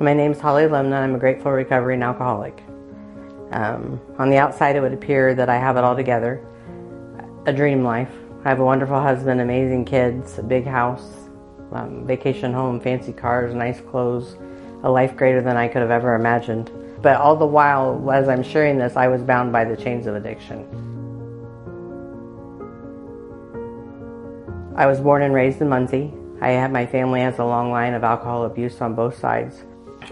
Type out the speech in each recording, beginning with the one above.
My name is Holly Lemna. I'm a grateful recovering alcoholic. Um, on the outside, it would appear that I have it all together a dream life. I have a wonderful husband, amazing kids, a big house, um, vacation home, fancy cars, nice clothes, a life greater than I could have ever imagined. But all the while, as I'm sharing this, I was bound by the chains of addiction. I was born and raised in Muncie. I have my family has a long line of alcohol abuse on both sides.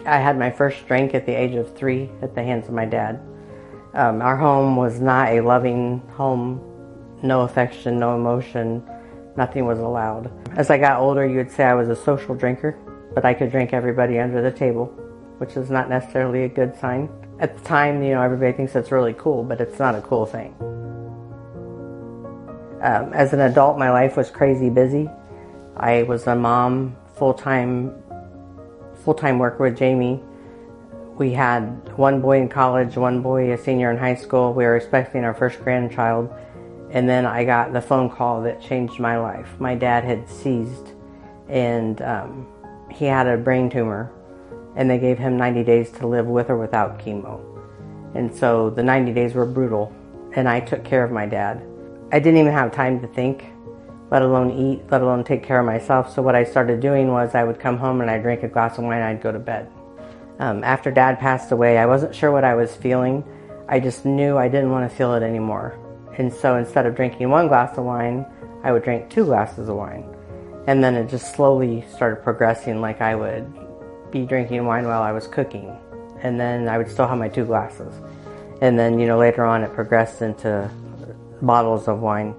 I had my first drink at the age of three at the hands of my dad. Um, our home was not a loving home, no affection, no emotion, nothing was allowed. As I got older, you would say I was a social drinker, but I could drink everybody under the table, which is not necessarily a good sign. At the time, you know, everybody thinks that's really cool, but it's not a cool thing. Um, as an adult, my life was crazy busy. I was a mom, full time, full time worker with Jamie. We had one boy in college, one boy a senior in high school. We were expecting our first grandchild, and then I got the phone call that changed my life. My dad had seized, and um, he had a brain tumor, and they gave him 90 days to live with or without chemo. And so the 90 days were brutal, and I took care of my dad. I didn't even have time to think let alone eat, let alone take care of myself. So what I started doing was I would come home and I'd drink a glass of wine and I'd go to bed. Um, after dad passed away, I wasn't sure what I was feeling. I just knew I didn't want to feel it anymore. And so instead of drinking one glass of wine, I would drink two glasses of wine. And then it just slowly started progressing like I would be drinking wine while I was cooking. And then I would still have my two glasses. And then, you know, later on it progressed into bottles of wine.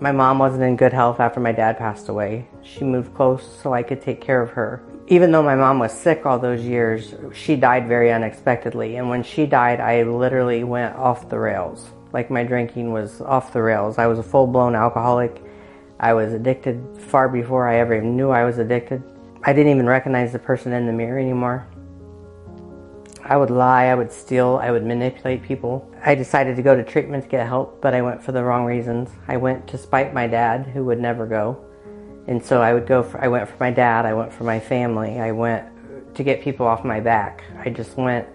My mom wasn't in good health after my dad passed away. She moved close so I could take care of her. Even though my mom was sick all those years, she died very unexpectedly. And when she died, I literally went off the rails. Like my drinking was off the rails. I was a full blown alcoholic. I was addicted far before I ever even knew I was addicted. I didn't even recognize the person in the mirror anymore. I would lie, I would steal, I would manipulate people. I decided to go to treatment to get help, but I went for the wrong reasons. I went to spite my dad, who would never go. And so I would go for, I went for my dad, I went for my family, I went to get people off my back. I just went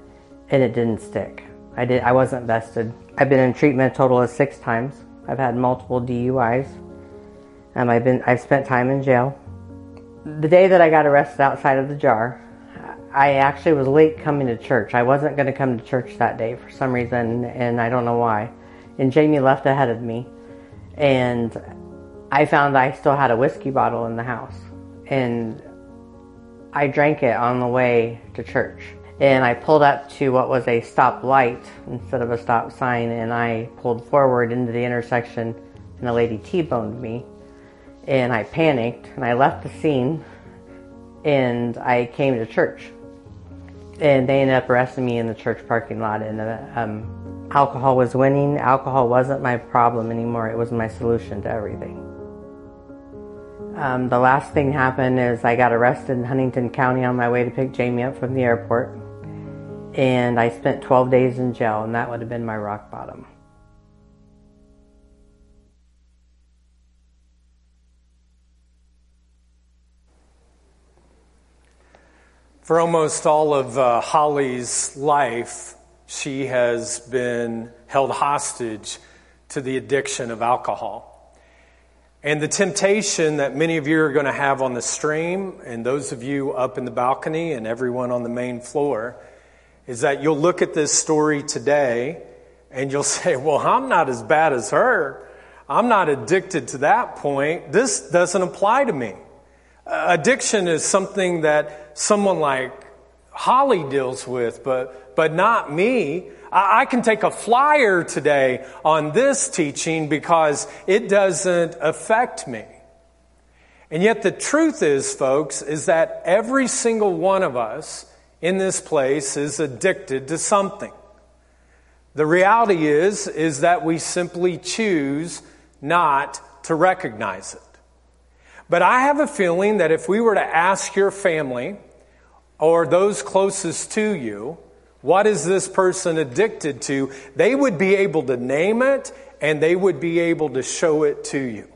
and it didn't stick. I did I wasn't vested. I've been in treatment a total of six times. I've had multiple DUIs. Um, I've been I've spent time in jail. The day that I got arrested outside of the jar, I actually was late coming to church. I wasn't going to come to church that day for some reason, and I don't know why. And Jamie left ahead of me, and I found I still had a whiskey bottle in the house, and I drank it on the way to church. And I pulled up to what was a stop light instead of a stop sign, and I pulled forward into the intersection, and a lady T-boned me, and I panicked, and I left the scene, and I came to church and they ended up arresting me in the church parking lot. And um, alcohol was winning. Alcohol wasn't my problem anymore. It was my solution to everything. Um, the last thing happened is I got arrested in Huntington County on my way to pick Jamie up from the airport. And I spent 12 days in jail, and that would have been my rock bottom. For almost all of uh, Holly's life, she has been held hostage to the addiction of alcohol. And the temptation that many of you are going to have on the stream, and those of you up in the balcony, and everyone on the main floor, is that you'll look at this story today and you'll say, Well, I'm not as bad as her. I'm not addicted to that point. This doesn't apply to me. Addiction is something that someone like Holly deals with, but, but not me. I, I can take a flyer today on this teaching because it doesn't affect me. And yet the truth is, folks, is that every single one of us in this place is addicted to something. The reality is, is that we simply choose not to recognize it. But I have a feeling that if we were to ask your family or those closest to you, what is this person addicted to? They would be able to name it and they would be able to show it to you.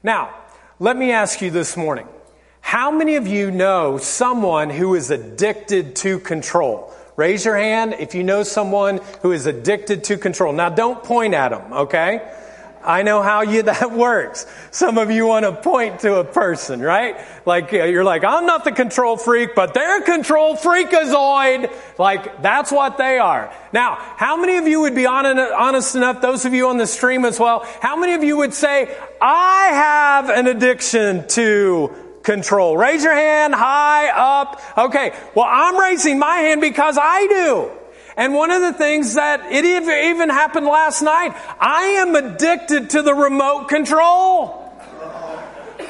Now, let me ask you this morning How many of you know someone who is addicted to control? Raise your hand if you know someone who is addicted to control. Now don't point at them, okay? I know how you, that works. Some of you want to point to a person, right? Like, you're like, I'm not the control freak, but they're control freakazoid. Like, that's what they are. Now, how many of you would be honest enough, those of you on the stream as well, how many of you would say, I have an addiction to control? Raise your hand, high, up. Okay. Well, I'm raising my hand because I do. And one of the things that it even happened last night, I am addicted to the remote control.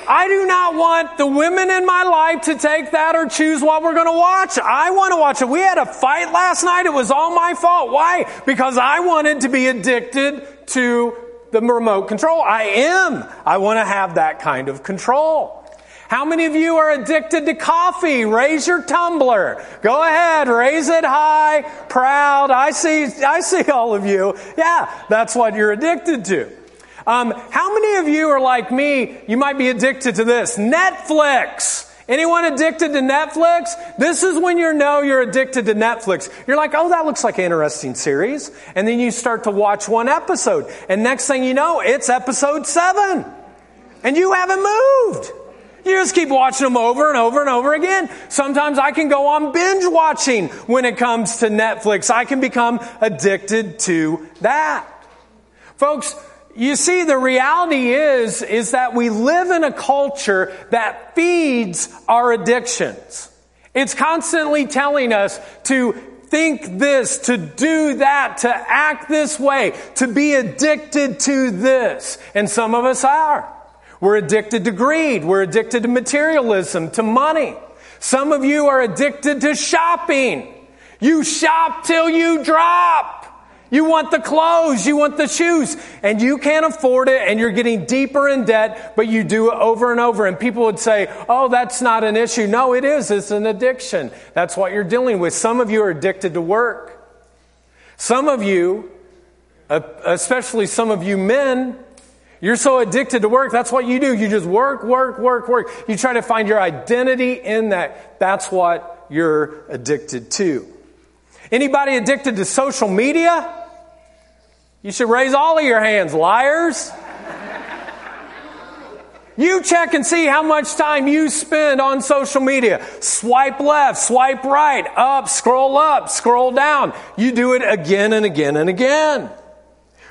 I do not want the women in my life to take that or choose what we're going to watch. I want to watch it. We had a fight last night. It was all my fault. Why? Because I wanted to be addicted to the remote control. I am. I want to have that kind of control. How many of you are addicted to coffee? Raise your tumbler. Go ahead, raise it high, proud. I see, I see all of you. Yeah, that's what you're addicted to. Um, how many of you are like me? You might be addicted to this. Netflix. Anyone addicted to Netflix? This is when you know you're addicted to Netflix. You're like, oh, that looks like an interesting series. And then you start to watch one episode. And next thing you know, it's episode seven. And you haven't moved. Just keep watching them over and over and over again. Sometimes I can go on binge watching when it comes to Netflix. I can become addicted to that. Folks, you see, the reality is, is that we live in a culture that feeds our addictions. It's constantly telling us to think this, to do that, to act this way, to be addicted to this. And some of us are. We're addicted to greed. We're addicted to materialism, to money. Some of you are addicted to shopping. You shop till you drop. You want the clothes, you want the shoes, and you can't afford it, and you're getting deeper in debt, but you do it over and over. And people would say, Oh, that's not an issue. No, it is. It's an addiction. That's what you're dealing with. Some of you are addicted to work. Some of you, uh, especially some of you men, you're so addicted to work, that's what you do. You just work, work, work, work. You try to find your identity in that. That's what you're addicted to. Anybody addicted to social media? You should raise all of your hands, liars. You check and see how much time you spend on social media. Swipe left, swipe right, up, scroll up, scroll down. You do it again and again and again.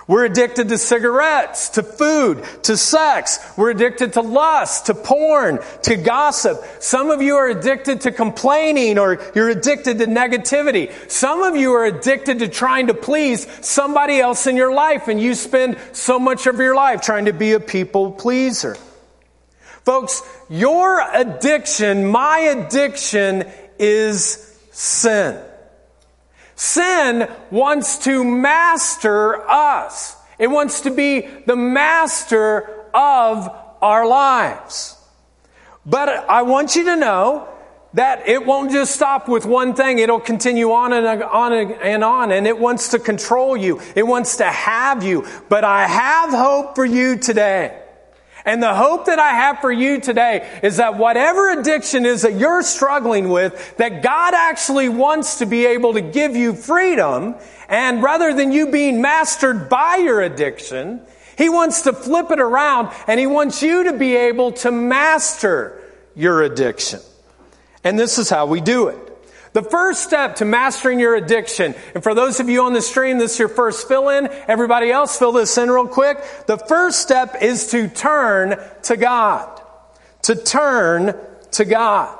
We're addicted to cigarettes, to food, to sex. We're addicted to lust, to porn, to gossip. Some of you are addicted to complaining or you're addicted to negativity. Some of you are addicted to trying to please somebody else in your life and you spend so much of your life trying to be a people pleaser. Folks, your addiction, my addiction is sin. Sin wants to master us. It wants to be the master of our lives. But I want you to know that it won't just stop with one thing. It'll continue on and on and on. And it wants to control you. It wants to have you. But I have hope for you today. And the hope that I have for you today is that whatever addiction is that you're struggling with, that God actually wants to be able to give you freedom. And rather than you being mastered by your addiction, He wants to flip it around and He wants you to be able to master your addiction. And this is how we do it. The first step to mastering your addiction, and for those of you on the stream, this is your first fill in. Everybody else, fill this in real quick. The first step is to turn to God. To turn to God.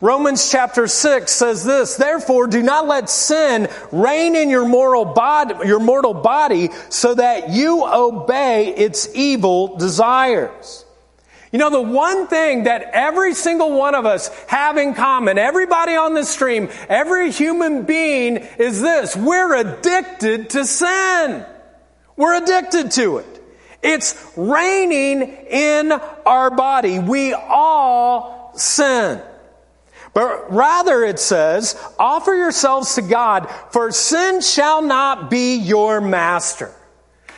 Romans chapter 6 says this, therefore do not let sin reign in your your mortal body so that you obey its evil desires. You know, the one thing that every single one of us have in common, everybody on the stream, every human being is this. We're addicted to sin. We're addicted to it. It's reigning in our body. We all sin. But rather it says, offer yourselves to God, for sin shall not be your master.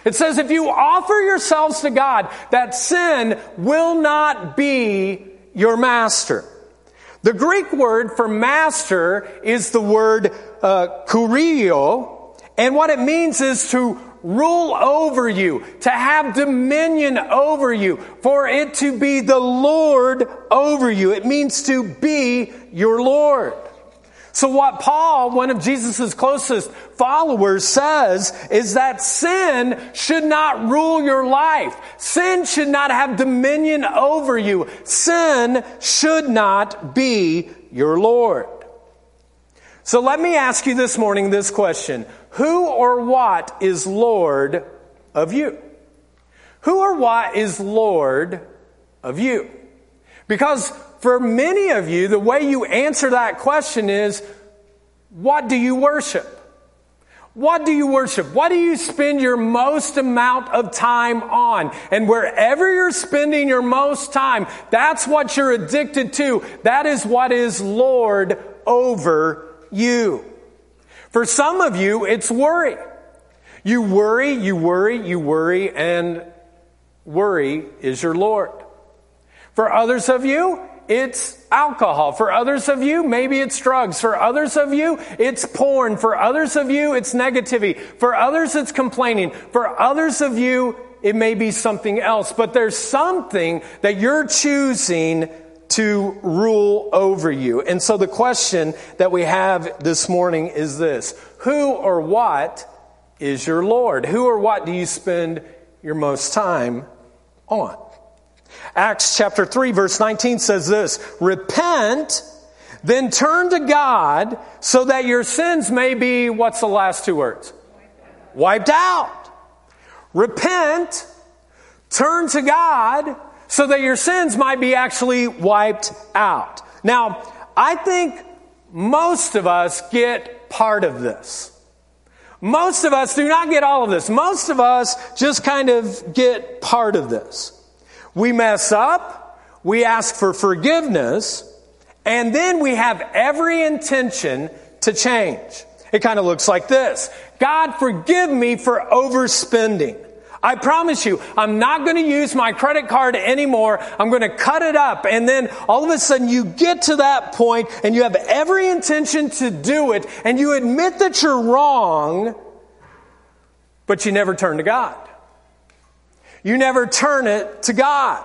It says if you offer yourselves to God, that sin will not be your master. The Greek word for master is the word uh, kurio, and what it means is to rule over you, to have dominion over you, for it to be the Lord over you. It means to be your Lord. So what Paul, one of Jesus' closest followers says is that sin should not rule your life. Sin should not have dominion over you. Sin should not be your Lord. So let me ask you this morning this question. Who or what is Lord of you? Who or what is Lord of you? Because for many of you, the way you answer that question is, what do you worship? What do you worship? What do you spend your most amount of time on? And wherever you're spending your most time, that's what you're addicted to. That is what is Lord over you. For some of you, it's worry. You worry, you worry, you worry, and worry is your Lord. For others of you, it's alcohol. For others of you, maybe it's drugs. For others of you, it's porn. For others of you, it's negativity. For others, it's complaining. For others of you, it may be something else. But there's something that you're choosing to rule over you. And so the question that we have this morning is this Who or what is your Lord? Who or what do you spend your most time on? Acts chapter 3 verse 19 says this, repent, then turn to God so that your sins may be, what's the last two words? Wiped out. Repent, turn to God so that your sins might be actually wiped out. Now, I think most of us get part of this. Most of us do not get all of this. Most of us just kind of get part of this. We mess up, we ask for forgiveness, and then we have every intention to change. It kind of looks like this. God, forgive me for overspending. I promise you, I'm not going to use my credit card anymore. I'm going to cut it up. And then all of a sudden you get to that point and you have every intention to do it and you admit that you're wrong, but you never turn to God. You never turn it to God.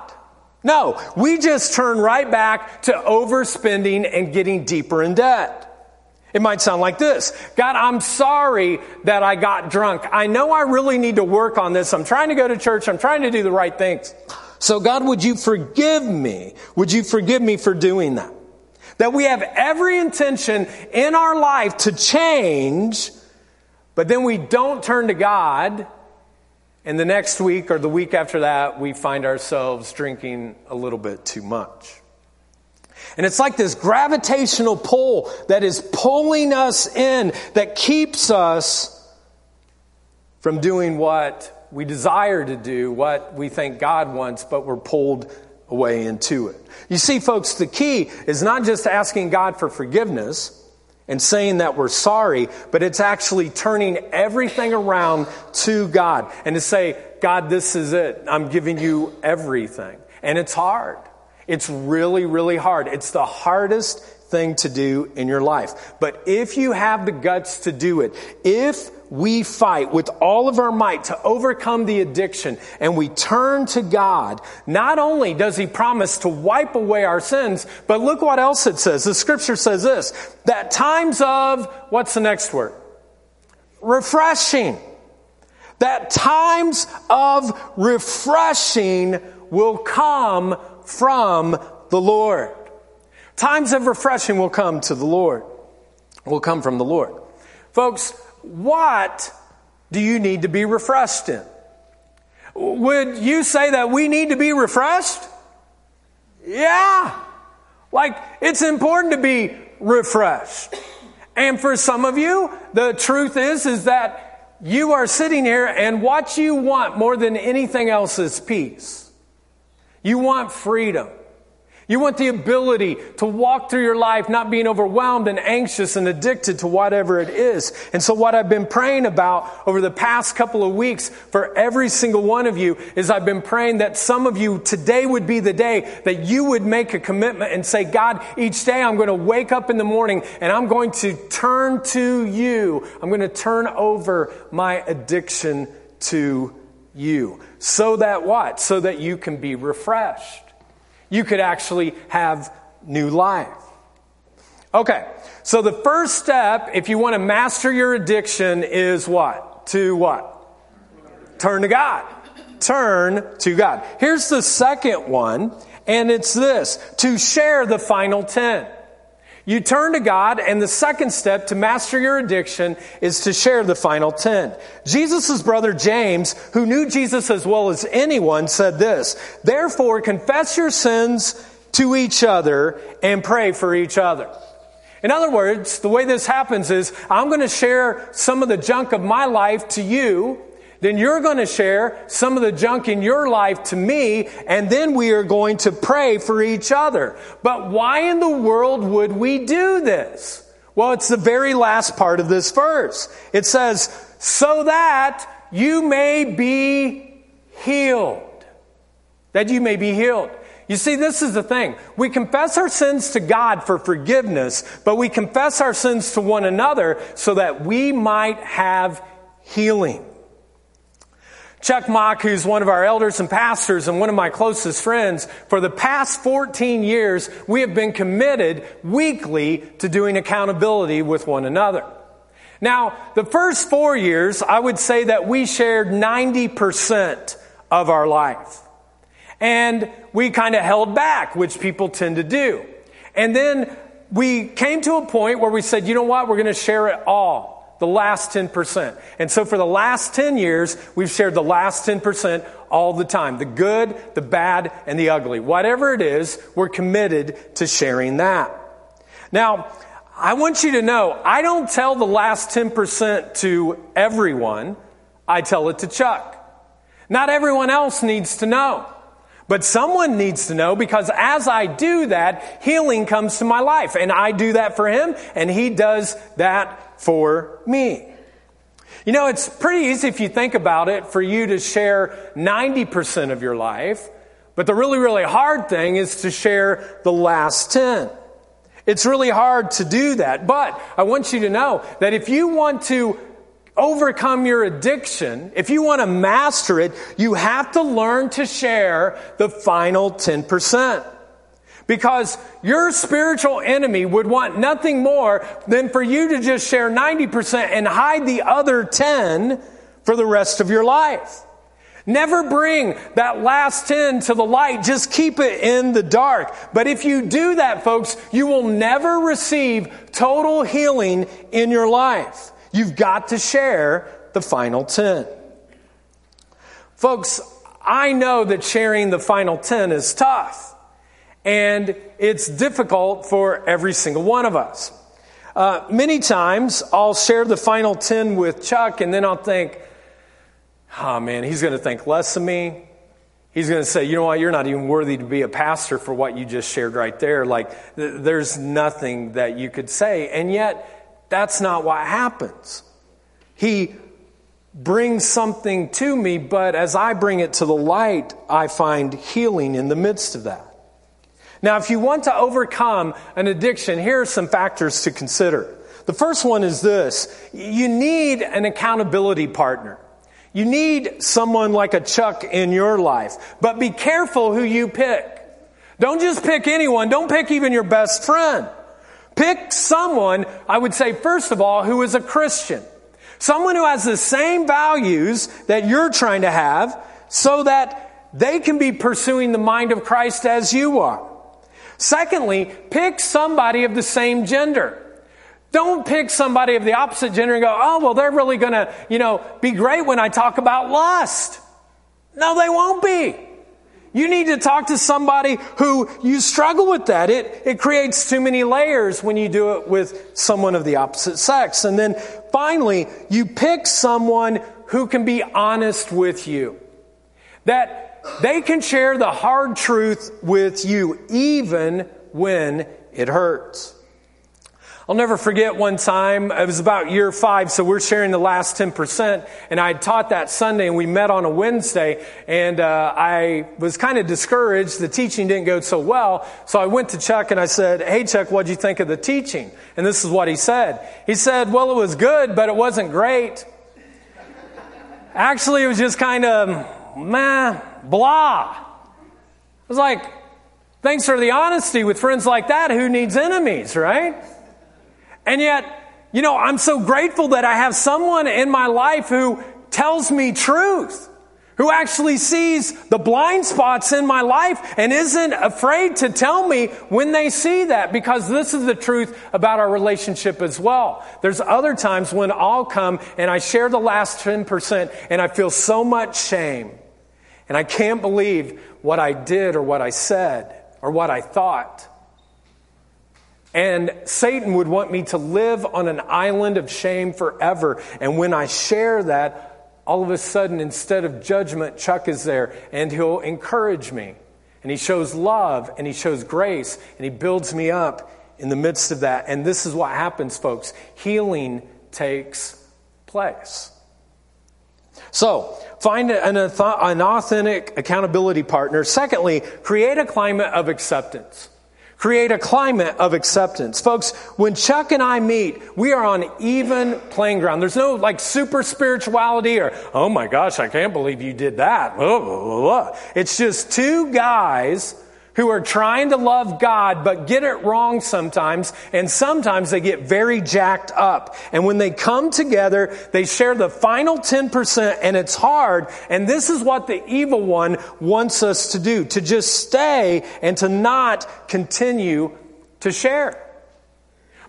No, we just turn right back to overspending and getting deeper in debt. It might sound like this. God, I'm sorry that I got drunk. I know I really need to work on this. I'm trying to go to church. I'm trying to do the right things. So God, would you forgive me? Would you forgive me for doing that? That we have every intention in our life to change, but then we don't turn to God and the next week or the week after that, we find ourselves drinking a little bit too much. And it's like this gravitational pull that is pulling us in, that keeps us from doing what we desire to do, what we think God wants, but we're pulled away into it. You see, folks, the key is not just asking God for forgiveness and saying that we're sorry, but it's actually turning everything around to God and to say, God, this is it. I'm giving you everything. And it's hard. It's really, really hard. It's the hardest thing to do in your life. But if you have the guts to do it, if we fight with all of our might to overcome the addiction and we turn to God, not only does He promise to wipe away our sins, but look what else it says. The scripture says this, that times of, what's the next word? Refreshing. That times of refreshing will come from the Lord. Times of refreshing will come to the Lord, will come from the Lord. Folks, what do you need to be refreshed in? Would you say that we need to be refreshed? Yeah. Like, it's important to be refreshed. And for some of you, the truth is, is that you are sitting here and what you want more than anything else is peace. You want freedom. You want the ability to walk through your life not being overwhelmed and anxious and addicted to whatever it is. And so what I've been praying about over the past couple of weeks for every single one of you is I've been praying that some of you today would be the day that you would make a commitment and say, God, each day I'm going to wake up in the morning and I'm going to turn to you. I'm going to turn over my addiction to you. So that what? So that you can be refreshed you could actually have new life. Okay, so the first step, if you want to master your addiction, is what? To what? Turn to God. Turn to God. Here's the second one, and it's this to share the final 10. You turn to God, and the second step to master your addiction is to share the final 10. Jesus' brother James, who knew Jesus as well as anyone, said this, Therefore, confess your sins to each other and pray for each other. In other words, the way this happens is I'm going to share some of the junk of my life to you, then you're going to share some of the junk in your life to me, and then we are going to pray for each other. But why in the world would we do this? Well, it's the very last part of this verse. It says, so that you may be healed. That you may be healed. You see, this is the thing. We confess our sins to God for forgiveness, but we confess our sins to one another so that we might have healing. Chuck Mock, who's one of our elders and pastors and one of my closest friends, for the past 14 years, we have been committed weekly to doing accountability with one another. Now, the first four years, I would say that we shared 90% of our life. And we kind of held back, which people tend to do. And then we came to a point where we said, you know what, we're going to share it all the last 10%. And so for the last 10 years, we've shared the last 10% all the time. The good, the bad, and the ugly. Whatever it is, we're committed to sharing that. Now, I want you to know, I don't tell the last 10% to everyone. I tell it to Chuck. Not everyone else needs to know. But someone needs to know because as I do that, healing comes to my life. And I do that for him, and he does that for me. You know, it's pretty easy if you think about it for you to share 90% of your life, but the really, really hard thing is to share the last 10. It's really hard to do that, but I want you to know that if you want to overcome your addiction, if you want to master it, you have to learn to share the final 10%. Because your spiritual enemy would want nothing more than for you to just share 90% and hide the other 10 for the rest of your life. Never bring that last 10 to the light. Just keep it in the dark. But if you do that, folks, you will never receive total healing in your life. You've got to share the final 10. Folks, I know that sharing the final 10 is tough. And it's difficult for every single one of us. Uh, many times I'll share the final 10 with Chuck, and then I'll think, oh man, he's going to think less of me. He's going to say, you know what, you're not even worthy to be a pastor for what you just shared right there. Like, th- there's nothing that you could say. And yet, that's not what happens. He brings something to me, but as I bring it to the light, I find healing in the midst of that. Now, if you want to overcome an addiction, here are some factors to consider. The first one is this you need an accountability partner. You need someone like a Chuck in your life, but be careful who you pick. Don't just pick anyone, don't pick even your best friend. Pick someone, I would say, first of all, who is a Christian. Someone who has the same values that you're trying to have so that they can be pursuing the mind of Christ as you are. Secondly, pick somebody of the same gender. Don't pick somebody of the opposite gender and go, oh, well, they're really going to, you know, be great when I talk about lust. No, they won't be. You need to talk to somebody who you struggle with that. It, it creates too many layers when you do it with someone of the opposite sex. And then finally, you pick someone who can be honest with you. That they can share the hard truth with you even when it hurts. I'll never forget one time, it was about year five, so we're sharing the last 10%, and I had taught that Sunday, and we met on a Wednesday, and uh, I was kind of discouraged. The teaching didn't go so well, so I went to Chuck and I said, Hey, Chuck, what'd you think of the teaching? And this is what he said. He said, Well, it was good, but it wasn't great. Actually, it was just kind of, meh, blah. I was like, Thanks for the honesty with friends like that. Who needs enemies, right? And yet, you know, I'm so grateful that I have someone in my life who tells me truth, who actually sees the blind spots in my life and isn't afraid to tell me when they see that because this is the truth about our relationship as well. There's other times when I'll come and I share the last 10% and I feel so much shame and I can't believe what I did or what I said or what I thought. And Satan would want me to live on an island of shame forever. And when I share that, all of a sudden, instead of judgment, Chuck is there and he'll encourage me. And he shows love and he shows grace and he builds me up in the midst of that. And this is what happens, folks healing takes place. So, find an, an authentic accountability partner. Secondly, create a climate of acceptance. Create a climate of acceptance. Folks, when Chuck and I meet, we are on even playing ground. There's no like super spirituality or, oh my gosh, I can't believe you did that. It's just two guys who are trying to love God but get it wrong sometimes, and sometimes they get very jacked up. And when they come together, they share the final 10%, and it's hard. And this is what the evil one wants us to do to just stay and to not continue to share.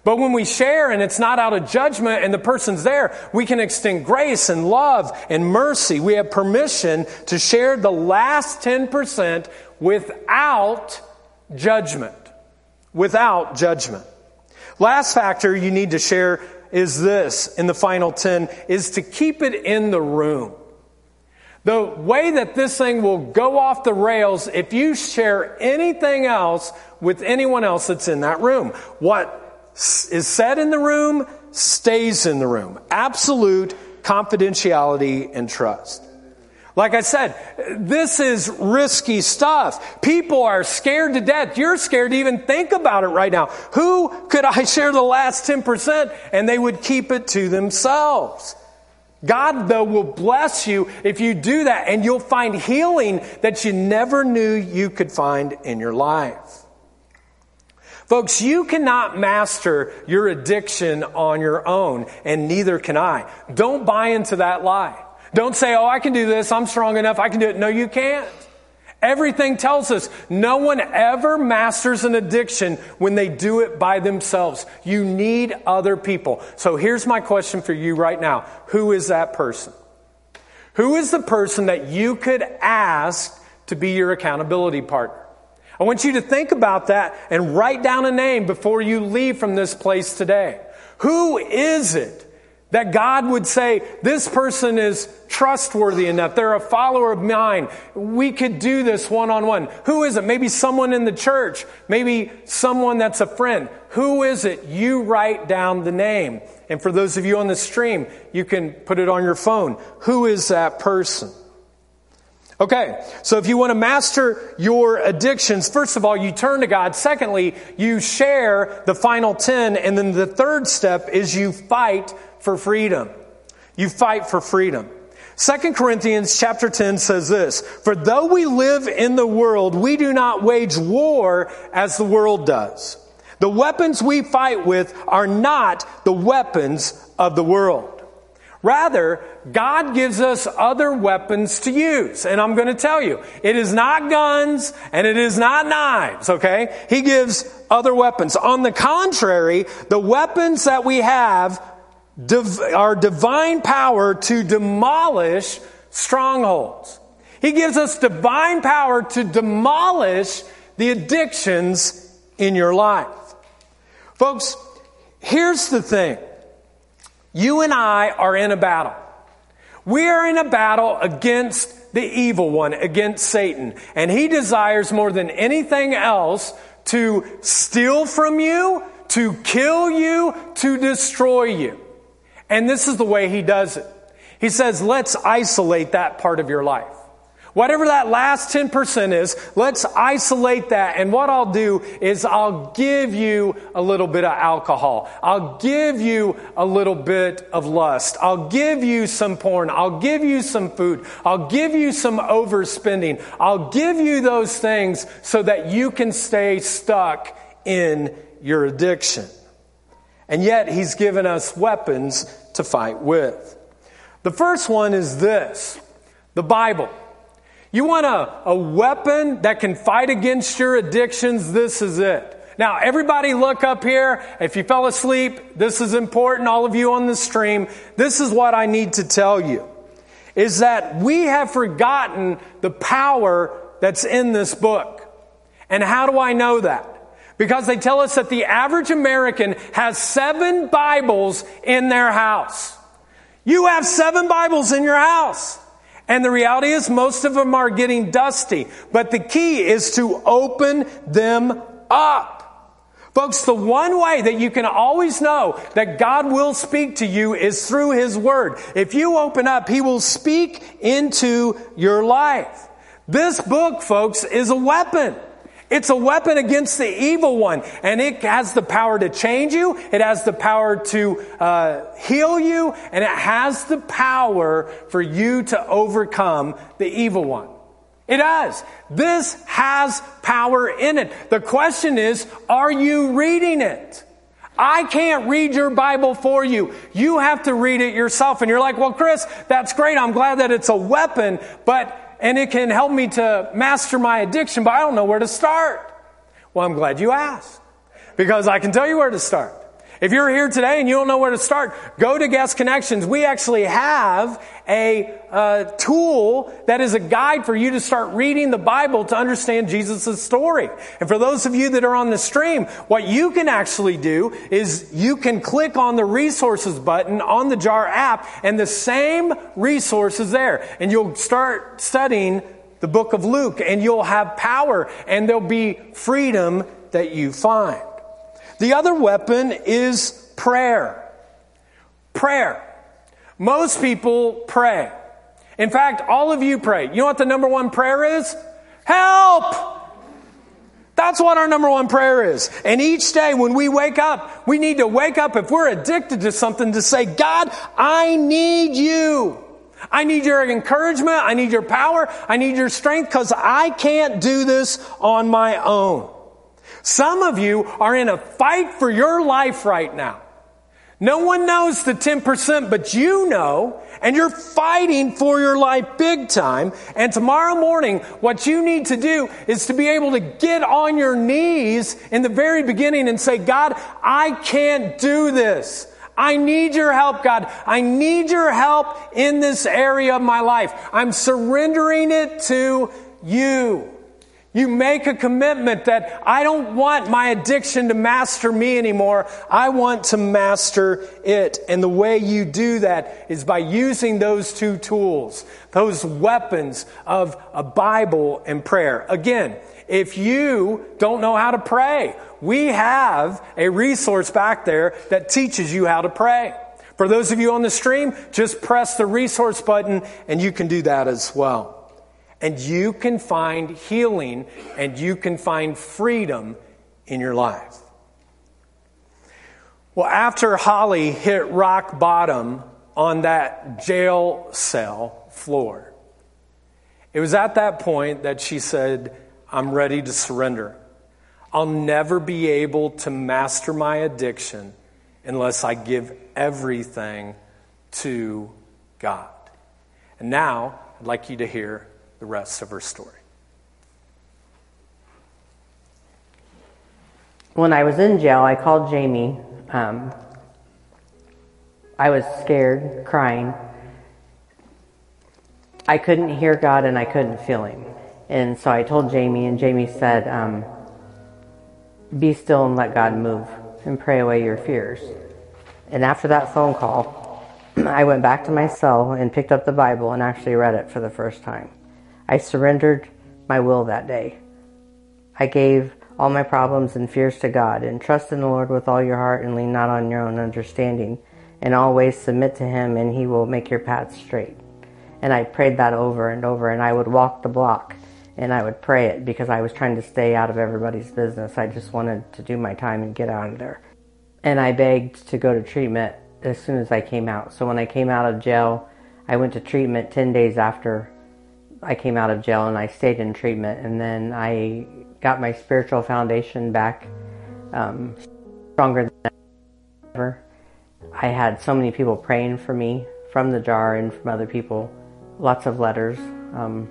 But when we share and it's not out of judgment and the person's there, we can extend grace and love and mercy. We have permission to share the last 10% without judgment. Without judgment. Last factor you need to share is this in the final 10 is to keep it in the room. The way that this thing will go off the rails if you share anything else with anyone else that's in that room. What is said in the room stays in the room. Absolute confidentiality and trust. Like I said, this is risky stuff. People are scared to death. You're scared to even think about it right now. Who could I share the last 10% and they would keep it to themselves? God, though, will bless you if you do that and you'll find healing that you never knew you could find in your life. Folks, you cannot master your addiction on your own, and neither can I. Don't buy into that lie. Don't say, oh, I can do this. I'm strong enough. I can do it. No, you can't. Everything tells us no one ever masters an addiction when they do it by themselves. You need other people. So here's my question for you right now. Who is that person? Who is the person that you could ask to be your accountability partner? I want you to think about that and write down a name before you leave from this place today. Who is it that God would say, this person is trustworthy enough. They're a follower of mine. We could do this one on one. Who is it? Maybe someone in the church. Maybe someone that's a friend. Who is it? You write down the name. And for those of you on the stream, you can put it on your phone. Who is that person? Okay, so if you want to master your addictions, first of all, you turn to God. Secondly, you share the final 10. And then the third step is you fight for freedom. You fight for freedom. 2 Corinthians chapter 10 says this, For though we live in the world, we do not wage war as the world does. The weapons we fight with are not the weapons of the world. Rather, God gives us other weapons to use. And I'm going to tell you, it is not guns and it is not knives, okay? He gives other weapons. On the contrary, the weapons that we have div- our divine power to demolish strongholds. He gives us divine power to demolish the addictions in your life. Folks, here's the thing. You and I are in a battle. We are in a battle against the evil one, against Satan. And he desires more than anything else to steal from you, to kill you, to destroy you. And this is the way he does it. He says, let's isolate that part of your life. Whatever that last 10% is, let's isolate that. And what I'll do is I'll give you a little bit of alcohol. I'll give you a little bit of lust. I'll give you some porn. I'll give you some food. I'll give you some overspending. I'll give you those things so that you can stay stuck in your addiction. And yet he's given us weapons to fight with. The first one is this. The Bible. You want a, a weapon that can fight against your addictions? This is it. Now, everybody look up here. If you fell asleep, this is important. All of you on the stream, this is what I need to tell you. Is that we have forgotten the power that's in this book. And how do I know that? Because they tell us that the average American has seven Bibles in their house. You have seven Bibles in your house. And the reality is, most of them are getting dusty. But the key is to open them up. Folks, the one way that you can always know that God will speak to you is through His Word. If you open up, He will speak into your life. This book, folks, is a weapon. It's a weapon against the evil one, and it has the power to change you. It has the power to uh, heal you, and it has the power for you to overcome the evil one. It does. This has power in it. The question is, are you reading it? I can't read your Bible for you. You have to read it yourself. And you're like, well, Chris, that's great. I'm glad that it's a weapon, but and it can help me to master my addiction, but I don't know where to start. Well, I'm glad you asked because I can tell you where to start. If you're here today and you don't know where to start, go to Guest Connections. We actually have a uh, tool that is a guide for you to start reading the Bible to understand Jesus' story. And for those of you that are on the stream, what you can actually do is you can click on the resources button on the JAR app and the same resource is there. And you'll start studying the book of Luke and you'll have power and there'll be freedom that you find. The other weapon is prayer. Prayer. Most people pray. In fact, all of you pray. You know what the number one prayer is? Help! That's what our number one prayer is. And each day when we wake up, we need to wake up if we're addicted to something to say, God, I need you. I need your encouragement. I need your power. I need your strength because I can't do this on my own. Some of you are in a fight for your life right now. No one knows the 10%, but you know, and you're fighting for your life big time. And tomorrow morning, what you need to do is to be able to get on your knees in the very beginning and say, God, I can't do this. I need your help, God. I need your help in this area of my life. I'm surrendering it to you. You make a commitment that I don't want my addiction to master me anymore. I want to master it. And the way you do that is by using those two tools, those weapons of a Bible and prayer. Again, if you don't know how to pray, we have a resource back there that teaches you how to pray. For those of you on the stream, just press the resource button and you can do that as well. And you can find healing and you can find freedom in your life. Well, after Holly hit rock bottom on that jail cell floor, it was at that point that she said, I'm ready to surrender. I'll never be able to master my addiction unless I give everything to God. And now, I'd like you to hear the rest of her story. When I was in jail, I called Jamie. Um, I was scared, crying. I couldn't hear God and I couldn't feel Him. And so I told Jamie, and Jamie said, um, Be still and let God move and pray away your fears. And after that phone call, I went back to my cell and picked up the Bible and actually read it for the first time. I surrendered my will that day. I gave all my problems and fears to God, and trust in the Lord with all your heart, and lean not on your own understanding, and always submit to Him, and He will make your path straight. And I prayed that over and over, and I would walk the block, and I would pray it because I was trying to stay out of everybody's business. I just wanted to do my time and get out of there. And I begged to go to treatment as soon as I came out. So when I came out of jail, I went to treatment 10 days after I came out of jail, and I stayed in treatment, and then I got my spiritual foundation back um, stronger than ever. I had so many people praying for me from the jar and from other people. Lots of letters, um,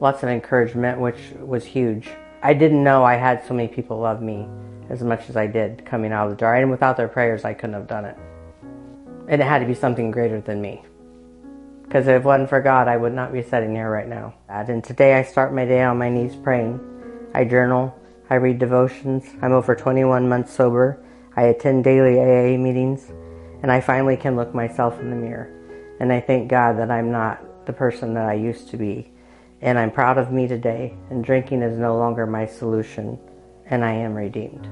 lots of encouragement, which was huge. I didn't know I had so many people love me as much as I did coming out of the jar. And without their prayers, I couldn't have done it. And it had to be something greater than me. Because if it wasn't for God, I would not be sitting here right now. And today I start my day on my knees praying. I journal, I read devotions. I'm over 21 months sober. I attend daily AA meetings, and I finally can look myself in the mirror. And I thank God that I'm not the person that I used to be. And I'm proud of me today, and drinking is no longer my solution, and I am redeemed.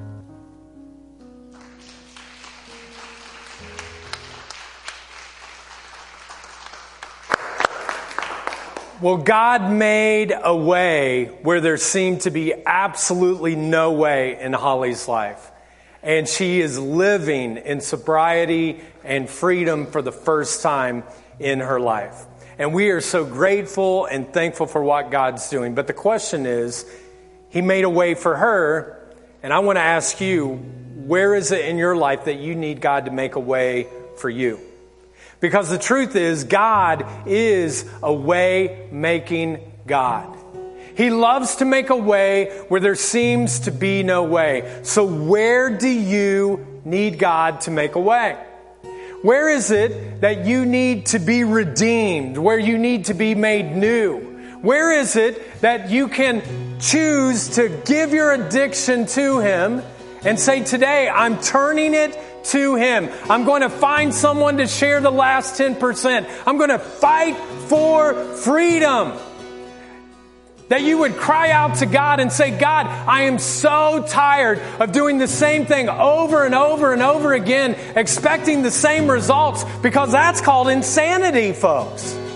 Well, God made a way where there seemed to be absolutely no way in Holly's life. And she is living in sobriety and freedom for the first time in her life. And we are so grateful and thankful for what God's doing. But the question is, He made a way for her. And I want to ask you, where is it in your life that you need God to make a way for you? Because the truth is, God is a way making God. He loves to make a way where there seems to be no way. So, where do you need God to make a way? Where is it that you need to be redeemed? Where you need to be made new? Where is it that you can choose to give your addiction to Him and say, Today I'm turning it to Him. I'm going to find someone to share the last 10%. I'm going to fight for freedom. That you would cry out to God and say, God, I am so tired of doing the same thing over and over and over again, expecting the same results, because that's called insanity, folks.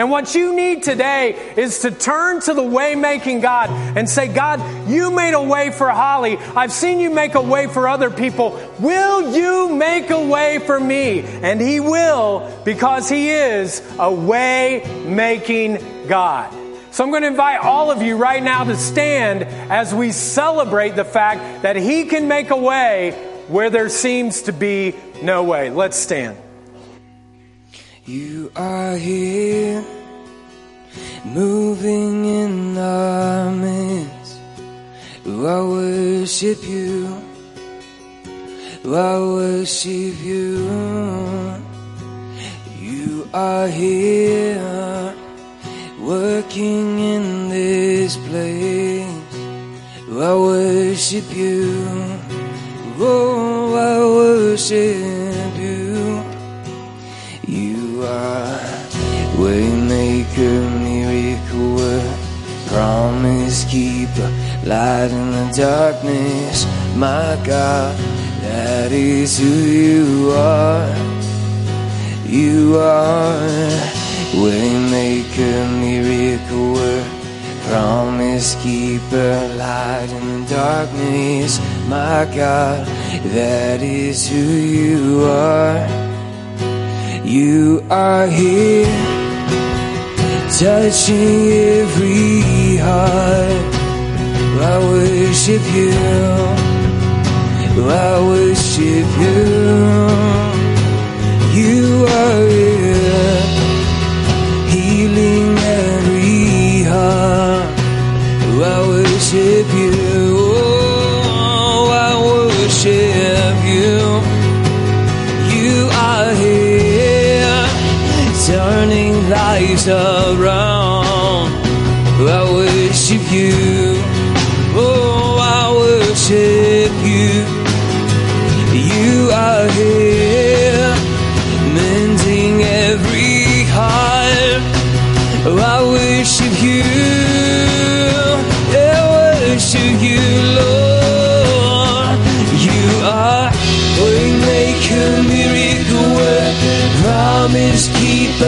And what you need today is to turn to the way making God and say, God, you made a way for Holly. I've seen you make a way for other people. Will you make a way for me? And He will because He is a way making God. So I'm going to invite all of you right now to stand as we celebrate the fact that He can make a way where there seems to be no way. Let's stand. You are here, moving in our midst. I worship you. I worship you. You are here, working in this place. I worship you. Oh, I worship. You are waymaker, miracle work, promise keeper, light in the darkness. My God, that is who you are. You are waymaker, miracle work, promise keeper, light in the darkness. My God, that is who you are. You are here, touching every heart. I worship you. I worship you. You are here, healing every heart. I worship you. Turning lives around.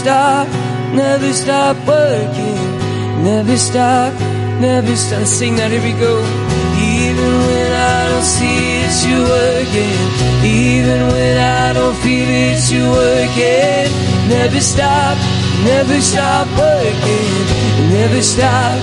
Stop, never stop working. Never stop, never stop. Sing that, we go. Even when I don't see it, you working. Even when I don't feel it, you working. Never stop, never stop working. Never stop,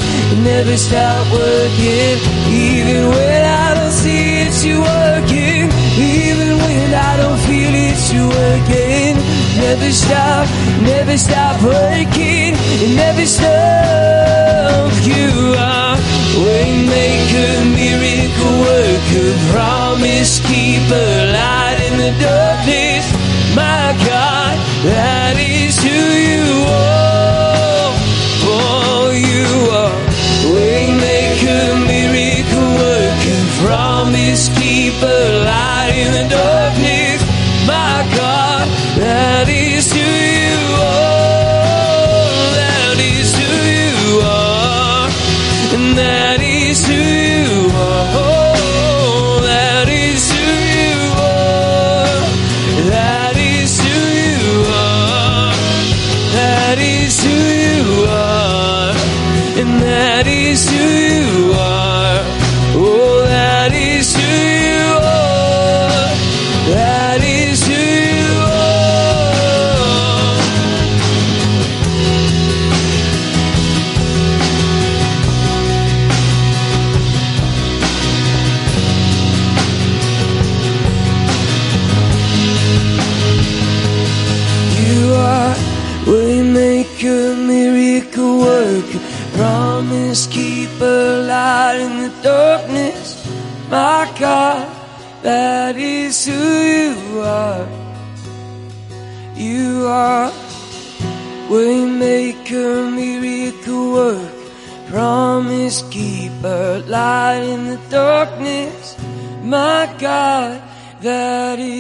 never stop working. Even when I don't see it, you working. Even when I don't feel it, you working. Never stop, never stop working. Never stop. You are waymaker, miracle worker, promise keeper, light in the darkness. My God, that is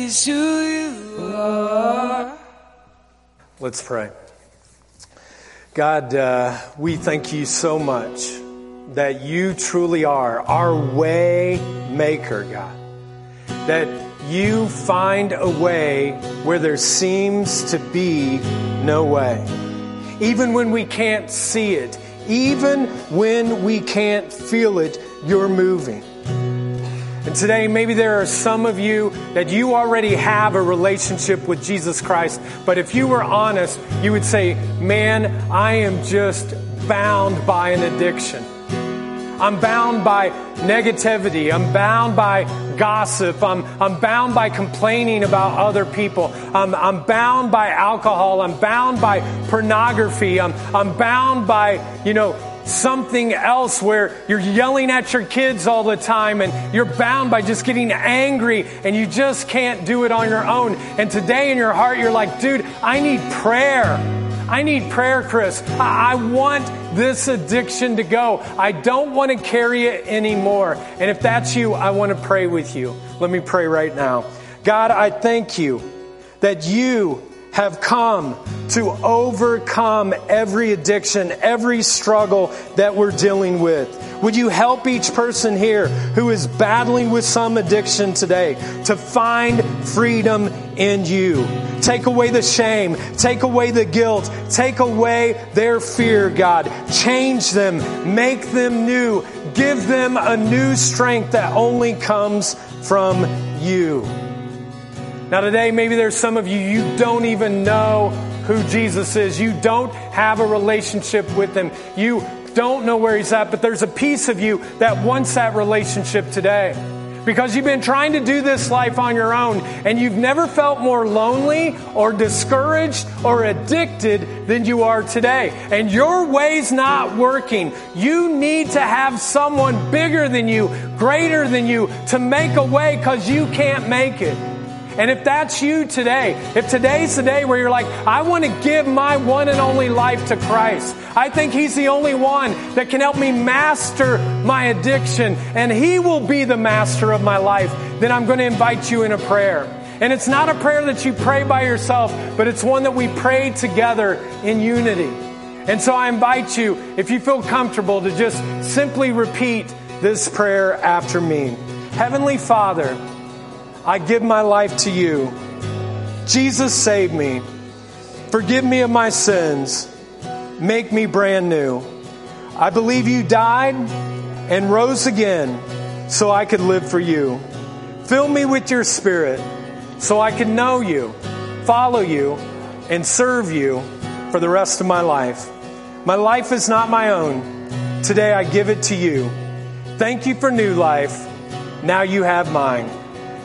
is who you are. Let's pray. God, uh, we thank you so much that you truly are our way maker, God. That you find a way where there seems to be no way. Even when we can't see it, even when we can't feel it, you're moving. And today, maybe there are some of you that you already have a relationship with Jesus Christ, but if you were honest, you would say, Man, I am just bound by an addiction. I'm bound by negativity. I'm bound by gossip. I'm, I'm bound by complaining about other people. I'm, I'm bound by alcohol. I'm bound by pornography. I'm, I'm bound by, you know, something else where you're yelling at your kids all the time and you're bound by just getting angry and you just can't do it on your own. And today in your heart, you're like, dude, I need prayer. I need prayer, Chris. I, I want this addiction to go. I don't want to carry it anymore. And if that's you, I want to pray with you. Let me pray right now. God, I thank you that you have come to overcome every addiction, every struggle that we're dealing with. Would you help each person here who is battling with some addiction today to find freedom in you? Take away the shame, take away the guilt, take away their fear, God. Change them, make them new, give them a new strength that only comes from you. Now, today, maybe there's some of you, you don't even know who Jesus is. You don't have a relationship with him. You don't know where he's at, but there's a piece of you that wants that relationship today because you've been trying to do this life on your own and you've never felt more lonely or discouraged or addicted than you are today. And your way's not working. You need to have someone bigger than you, greater than you to make a way because you can't make it. And if that's you today, if today's the day where you're like, I want to give my one and only life to Christ, I think He's the only one that can help me master my addiction, and He will be the master of my life, then I'm going to invite you in a prayer. And it's not a prayer that you pray by yourself, but it's one that we pray together in unity. And so I invite you, if you feel comfortable, to just simply repeat this prayer after me. Heavenly Father, I give my life to you. Jesus, save me. Forgive me of my sins. Make me brand new. I believe you died and rose again so I could live for you. Fill me with your spirit so I can know you, follow you, and serve you for the rest of my life. My life is not my own. Today I give it to you. Thank you for new life. Now you have mine.